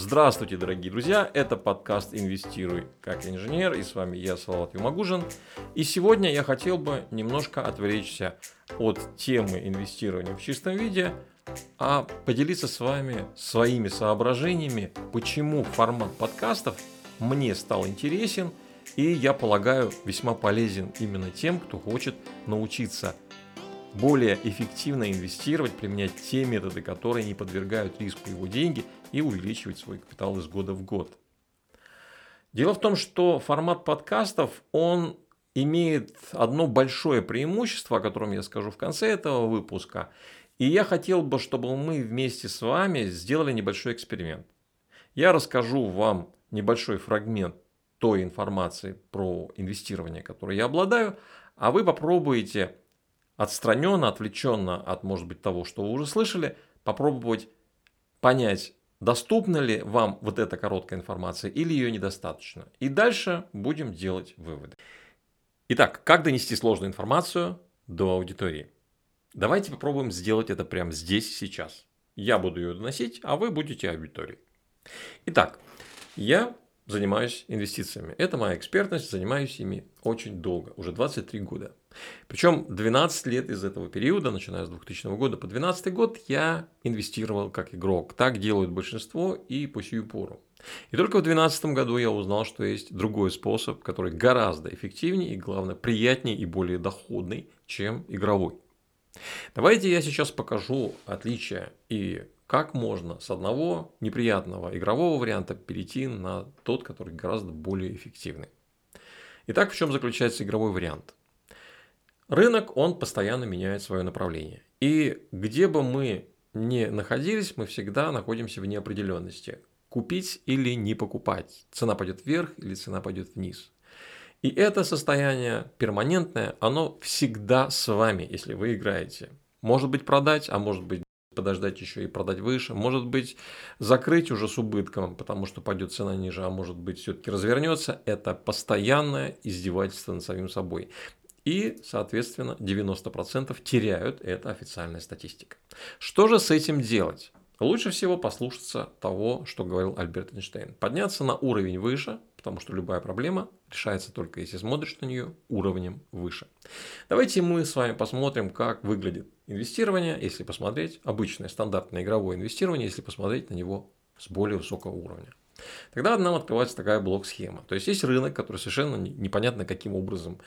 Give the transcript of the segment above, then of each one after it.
Здравствуйте, дорогие друзья! Это подкаст «Инвестируй как инженер» и с вами я, Салават Юмагужин. И сегодня я хотел бы немножко отвлечься от темы инвестирования в чистом виде, а поделиться с вами своими соображениями, почему формат подкастов мне стал интересен и, я полагаю, весьма полезен именно тем, кто хочет научиться более эффективно инвестировать, применять те методы, которые не подвергают риску его деньги и увеличивать свой капитал из года в год. Дело в том, что формат подкастов, он имеет одно большое преимущество, о котором я скажу в конце этого выпуска. И я хотел бы, чтобы мы вместе с вами сделали небольшой эксперимент. Я расскажу вам небольшой фрагмент той информации про инвестирование, которой я обладаю, а вы попробуете отстраненно, отвлеченно от, может быть, того, что вы уже слышали, попробовать понять, доступна ли вам вот эта короткая информация или ее недостаточно. И дальше будем делать выводы. Итак, как донести сложную информацию до аудитории? Давайте попробуем сделать это прямо здесь и сейчас. Я буду ее доносить, а вы будете аудиторией. Итак, я занимаюсь инвестициями. Это моя экспертность, занимаюсь ими очень долго, уже 23 года. Причем 12 лет из этого периода, начиная с 2000 года по 2012 год, я инвестировал как игрок. Так делают большинство и по сию пору. И только в 2012 году я узнал, что есть другой способ, который гораздо эффективнее и, главное, приятнее и более доходный, чем игровой. Давайте я сейчас покажу отличия и как можно с одного неприятного игрового варианта перейти на тот, который гораздо более эффективный. Итак, в чем заключается игровой вариант? Рынок, он постоянно меняет свое направление. И где бы мы ни находились, мы всегда находимся в неопределенности. Купить или не покупать. Цена пойдет вверх или цена пойдет вниз. И это состояние перманентное, оно всегда с вами, если вы играете. Может быть продать, а может быть подождать еще и продать выше, может быть закрыть уже с убытком, потому что пойдет цена ниже, а может быть все-таки развернется. Это постоянное издевательство над самим собой. И, соответственно, 90% теряют, это официальная статистика. Что же с этим делать? Лучше всего послушаться того, что говорил Альберт Эйнштейн. Подняться на уровень выше, потому что любая проблема решается только если смотришь на нее уровнем выше. Давайте мы с вами посмотрим, как выглядит инвестирование, если посмотреть обычное стандартное игровое инвестирование, если посмотреть на него с более высокого уровня. Тогда нам открывается такая блок-схема. То есть есть рынок, который совершенно непонятно каким образом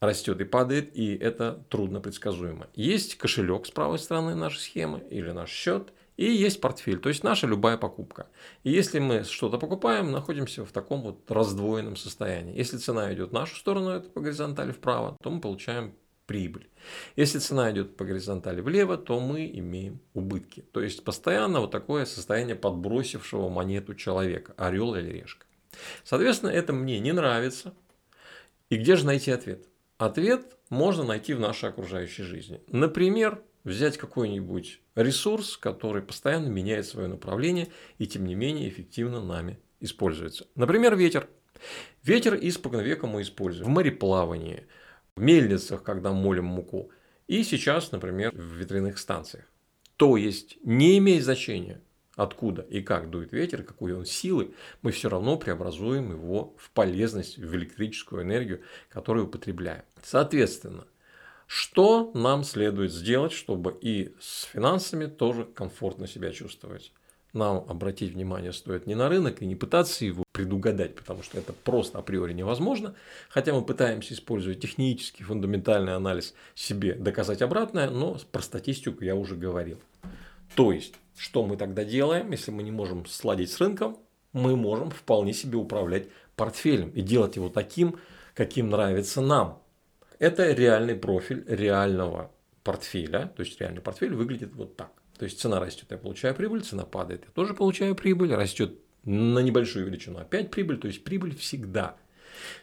растет и падает, и это трудно предсказуемо. Есть кошелек с правой стороны нашей схемы или наш счет, и есть портфель, то есть наша любая покупка. И если мы что-то покупаем, находимся в таком вот раздвоенном состоянии. Если цена идет в нашу сторону, это по горизонтали вправо, то мы получаем прибыль. Если цена идет по горизонтали влево, то мы имеем убытки. То есть постоянно вот такое состояние подбросившего монету человека, орел или решка. Соответственно, это мне не нравится. И где же найти ответ? Ответ можно найти в нашей окружающей жизни. Например, взять какой-нибудь ресурс, который постоянно меняет свое направление и тем не менее эффективно нами используется. Например, ветер. Ветер испокон века мы используем в мореплавании, в мельницах, когда молим муку. И сейчас, например, в ветряных станциях. То есть не имеет значения, откуда и как дует ветер, какой он силы, мы все равно преобразуем его в полезность, в электрическую энергию, которую употребляем. Соответственно, что нам следует сделать, чтобы и с финансами тоже комфортно себя чувствовать? Нам обратить внимание стоит не на рынок и не пытаться его предугадать, потому что это просто априори невозможно. Хотя мы пытаемся использовать технический, фундаментальный анализ себе доказать обратное, но про статистику я уже говорил. То есть, что мы тогда делаем, если мы не можем сладить с рынком? Мы можем вполне себе управлять портфелем и делать его таким, каким нравится нам. Это реальный профиль реального портфеля. То есть реальный портфель выглядит вот так. То есть цена растет, я получаю прибыль, цена падает, я тоже получаю прибыль, растет на небольшую величину опять прибыль, то есть прибыль всегда.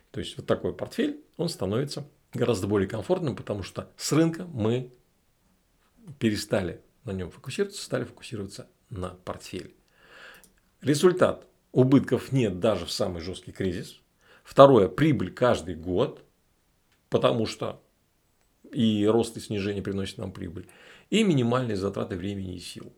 То есть вот такой портфель, он становится гораздо более комфортным, потому что с рынка мы перестали на нем фокусироваться, стали фокусироваться на портфеле. Результат. Убытков нет даже в самый жесткий кризис. Второе. Прибыль каждый год, потому что и рост и снижение приносят нам прибыль. И минимальные затраты времени и сил.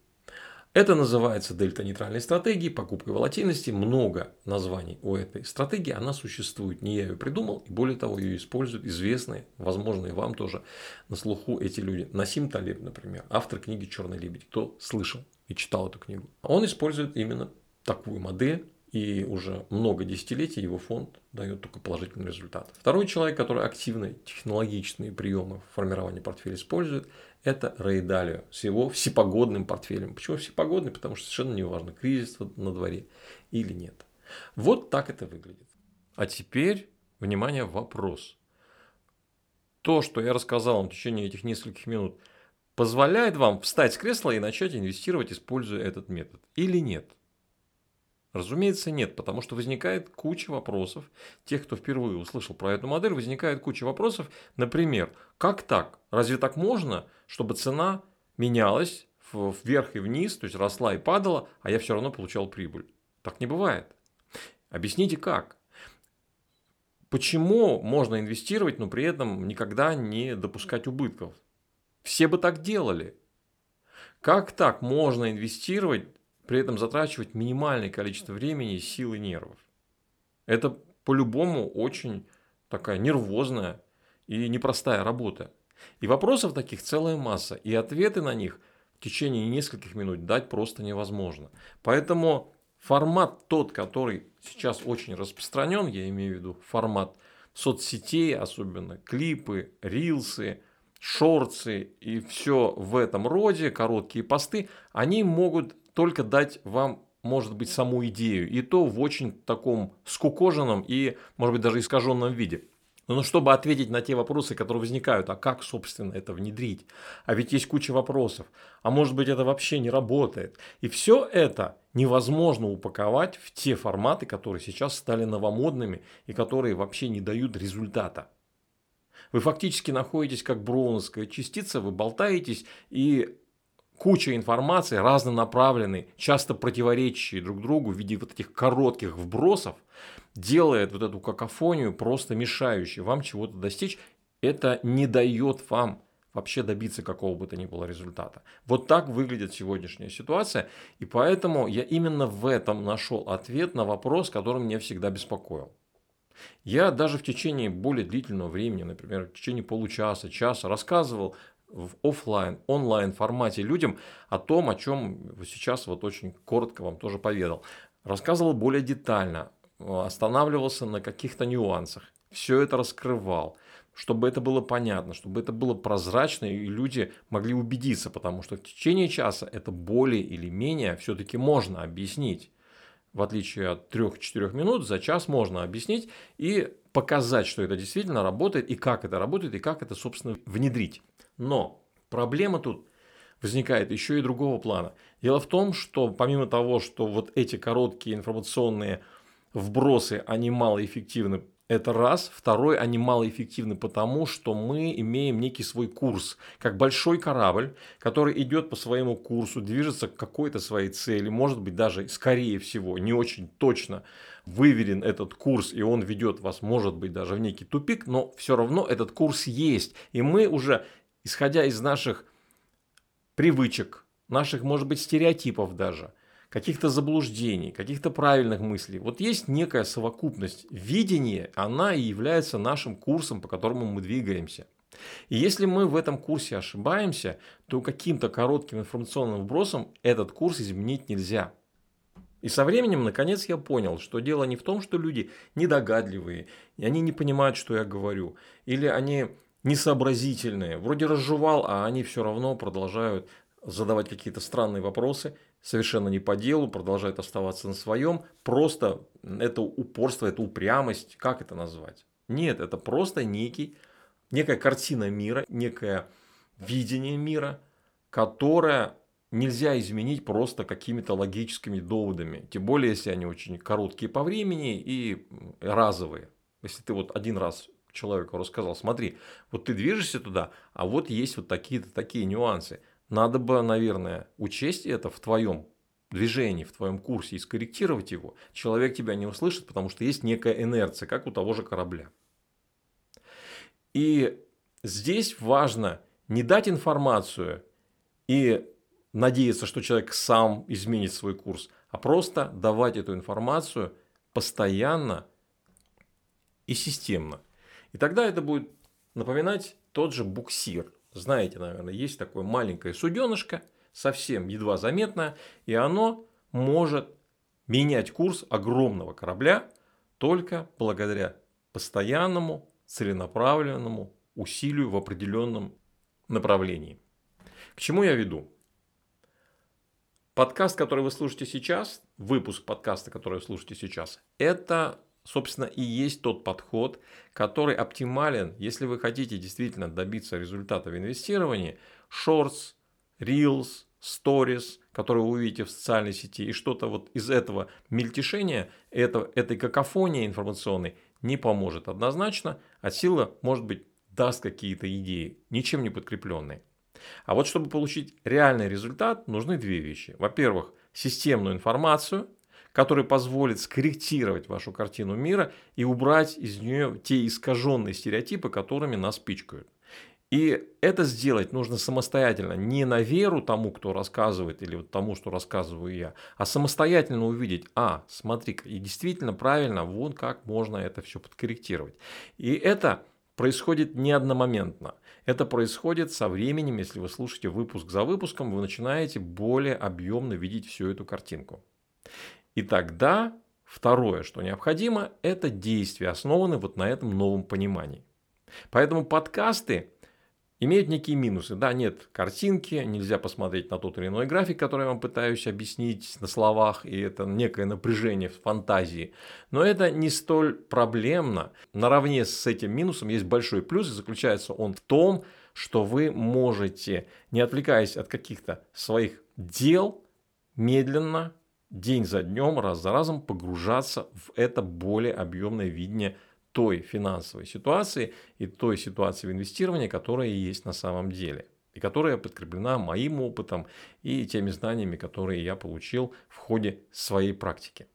Это называется дельта-нейтральной стратегией, покупкой волатильности. Много названий у этой стратегии. Она существует. Не я ее придумал. И более того, ее используют известные, возможно, и вам тоже на слуху эти люди. Насим Талиб, например, автор книги «Черный лебедь». Кто слышал и читал эту книгу? Он использует именно такую модель. И уже много десятилетий его фонд дает только положительный результат. Второй человек, который активно технологичные приемы формирования портфеля использует, это Рэй Далио с его всепогодным портфелем. Почему всепогодный? Потому что совершенно не важно, кризис на дворе или нет. Вот так это выглядит. А теперь, внимание, вопрос. То, что я рассказал вам в течение этих нескольких минут, позволяет вам встать с кресла и начать инвестировать, используя этот метод или нет? Разумеется, нет, потому что возникает куча вопросов. Тех, кто впервые услышал про эту модель, возникает куча вопросов. Например, как так? Разве так можно, чтобы цена менялась вверх и вниз, то есть росла и падала, а я все равно получал прибыль? Так не бывает. Объясните как? Почему можно инвестировать, но при этом никогда не допускать убытков? Все бы так делали. Как так можно инвестировать при этом затрачивать минимальное количество времени, сил и нервов. Это по-любому очень такая нервозная и непростая работа. И вопросов таких целая масса, и ответы на них в течение нескольких минут дать просто невозможно. Поэтому формат тот, который сейчас очень распространен, я имею в виду формат соцсетей, особенно клипы, рилсы, шорцы и все в этом роде, короткие посты, они могут только дать вам может быть, саму идею, и то в очень таком скукоженном и, может быть, даже искаженном виде. Но чтобы ответить на те вопросы, которые возникают, а как, собственно, это внедрить? А ведь есть куча вопросов. А может быть, это вообще не работает? И все это невозможно упаковать в те форматы, которые сейчас стали новомодными и которые вообще не дают результата. Вы фактически находитесь как броуновская частица, вы болтаетесь и куча информации, разнонаправленной, часто противоречащей друг другу в виде вот этих коротких вбросов, делает вот эту какофонию просто мешающей вам чего-то достичь. Это не дает вам вообще добиться какого бы то ни было результата. Вот так выглядит сегодняшняя ситуация, и поэтому я именно в этом нашел ответ на вопрос, который меня всегда беспокоил. Я даже в течение более длительного времени, например, в течение получаса, часа рассказывал в офлайн, онлайн формате людям о том, о чем сейчас вот очень коротко вам тоже поведал. Рассказывал более детально, останавливался на каких-то нюансах, все это раскрывал, чтобы это было понятно, чтобы это было прозрачно и люди могли убедиться, потому что в течение часа это более или менее все-таки можно объяснить. В отличие от 3-4 минут, за час можно объяснить и показать, что это действительно работает, и как это работает, и как это, собственно, внедрить. Но проблема тут возникает еще и другого плана. Дело в том, что помимо того, что вот эти короткие информационные вбросы, они малоэффективны это раз. Второй, они малоэффективны потому, что мы имеем некий свой курс. Как большой корабль, который идет по своему курсу, движется к какой-то своей цели. Может быть, даже, скорее всего, не очень точно выверен этот курс, и он ведет вас, может быть, даже в некий тупик, но все равно этот курс есть. И мы уже исходя из наших привычек, наших, может быть, стереотипов даже, каких-то заблуждений, каких-то правильных мыслей. Вот есть некая совокупность видения, она и является нашим курсом, по которому мы двигаемся. И если мы в этом курсе ошибаемся, то каким-то коротким информационным вбросом этот курс изменить нельзя. И со временем, наконец, я понял, что дело не в том, что люди недогадливые, и они не понимают, что я говорю, или они несообразительные. Вроде разжевал, а они все равно продолжают задавать какие-то странные вопросы, совершенно не по делу, продолжают оставаться на своем. Просто это упорство, это упрямость, как это назвать? Нет, это просто некий, некая картина мира, некое видение мира, которое нельзя изменить просто какими-то логическими доводами. Тем более, если они очень короткие по времени и разовые. Если ты вот один раз человеку рассказал, смотри, вот ты движешься туда, а вот есть вот такие-то такие нюансы. Надо бы, наверное, учесть это в твоем движении, в твоем курсе и скорректировать его. Человек тебя не услышит, потому что есть некая инерция, как у того же корабля. И здесь важно не дать информацию и надеяться, что человек сам изменит свой курс, а просто давать эту информацию постоянно и системно. И тогда это будет напоминать тот же буксир. Знаете, наверное, есть такое маленькое суденышко, совсем едва заметное, и оно может менять курс огромного корабля только благодаря постоянному целенаправленному усилию в определенном направлении. К чему я веду? Подкаст, который вы слушаете сейчас, выпуск подкаста, который вы слушаете сейчас, это, собственно, и есть тот подход, который оптимален, если вы хотите действительно добиться результата в инвестировании. Shorts, Reels, Stories, которые вы увидите в социальной сети, и что-то вот из этого мельтешения, это, этой какофонии информационной не поможет однозначно, а сила, может быть, даст какие-то идеи, ничем не подкрепленные. А вот чтобы получить реальный результат, нужны две вещи. Во-первых, системную информацию, которая позволит скорректировать вашу картину мира и убрать из нее те искаженные стереотипы, которыми нас пичкают. И это сделать нужно самостоятельно, не на веру тому, кто рассказывает, или вот тому, что рассказываю я, а самостоятельно увидеть, а, смотри, и действительно правильно, вот как можно это все подкорректировать. И это происходит не одномоментно. Это происходит со временем, если вы слушаете выпуск за выпуском, вы начинаете более объемно видеть всю эту картинку. И тогда второе, что необходимо, это действия, основанные вот на этом новом понимании. Поэтому подкасты имеют некие минусы. Да, нет картинки, нельзя посмотреть на тот или иной график, который я вам пытаюсь объяснить на словах, и это некое напряжение в фантазии. Но это не столь проблемно. Наравне с этим минусом есть большой плюс, и заключается он в том, что вы можете, не отвлекаясь от каких-то своих дел, медленно, день за днем, раз за разом погружаться в это более объемное видение той финансовой ситуации и той ситуации в инвестировании, которая есть на самом деле. И которая подкреплена моим опытом и теми знаниями, которые я получил в ходе своей практики.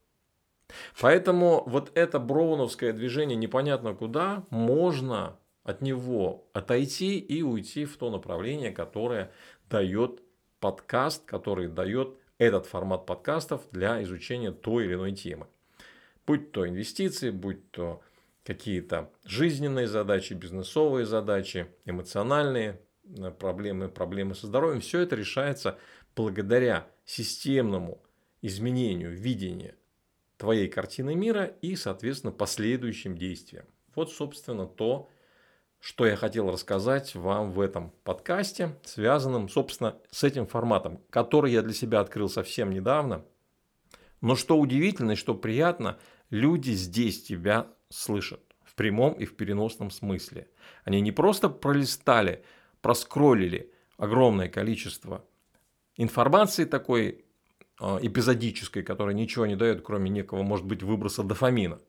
Поэтому вот это броуновское движение непонятно куда, можно от него отойти и уйти в то направление, которое дает подкаст, который дает этот формат подкастов для изучения той или иной темы. Будь то инвестиции, будь то какие-то жизненные задачи, бизнесовые задачи, эмоциональные э, проблемы, проблемы со здоровьем. Все это решается благодаря системному изменению видения твоей картины мира и, соответственно, последующим действиям. Вот, собственно, то, что я хотел рассказать вам в этом подкасте, связанном, собственно, с этим форматом, который я для себя открыл совсем недавно. Но что удивительно и что приятно, люди здесь тебя слышат в прямом и в переносном смысле. Они не просто пролистали, проскроллили огромное количество информации такой э, эпизодической, которая ничего не дает, кроме некого, может быть, выброса дофамина.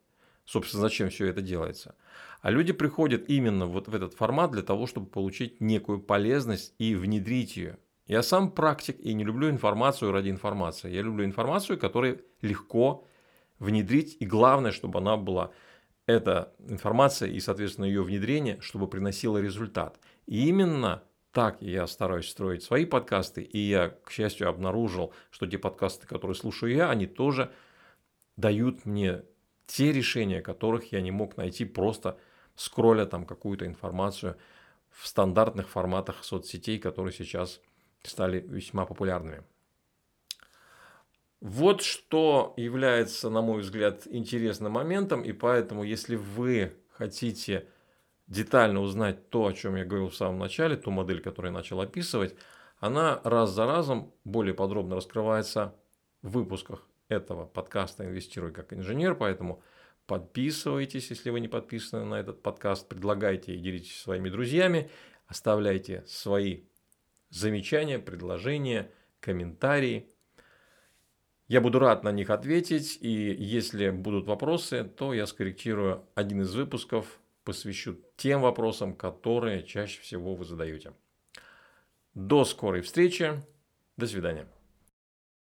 Собственно, зачем все это делается? А люди приходят именно вот в этот формат для того, чтобы получить некую полезность и внедрить ее. Я сам практик и не люблю информацию ради информации. Я люблю информацию, которую легко внедрить, и главное, чтобы она была эта информация и, соответственно, ее внедрение, чтобы приносило результат. И именно так я стараюсь строить свои подкасты, и я, к счастью, обнаружил, что те подкасты, которые слушаю я, они тоже дают мне те решения, которых я не мог найти просто скролля там какую-то информацию в стандартных форматах соцсетей, которые сейчас стали весьма популярными. Вот что является, на мой взгляд, интересным моментом, и поэтому, если вы хотите детально узнать то, о чем я говорил в самом начале, ту модель, которую я начал описывать, она раз за разом более подробно раскрывается в выпусках этого подкаста «Инвестируй как инженер», поэтому подписывайтесь, если вы не подписаны на этот подкаст, предлагайте и делитесь своими друзьями, оставляйте свои замечания, предложения, комментарии – я буду рад на них ответить, и если будут вопросы, то я скорректирую один из выпусков, посвящу тем вопросам, которые чаще всего вы задаете. До скорой встречи. До свидания.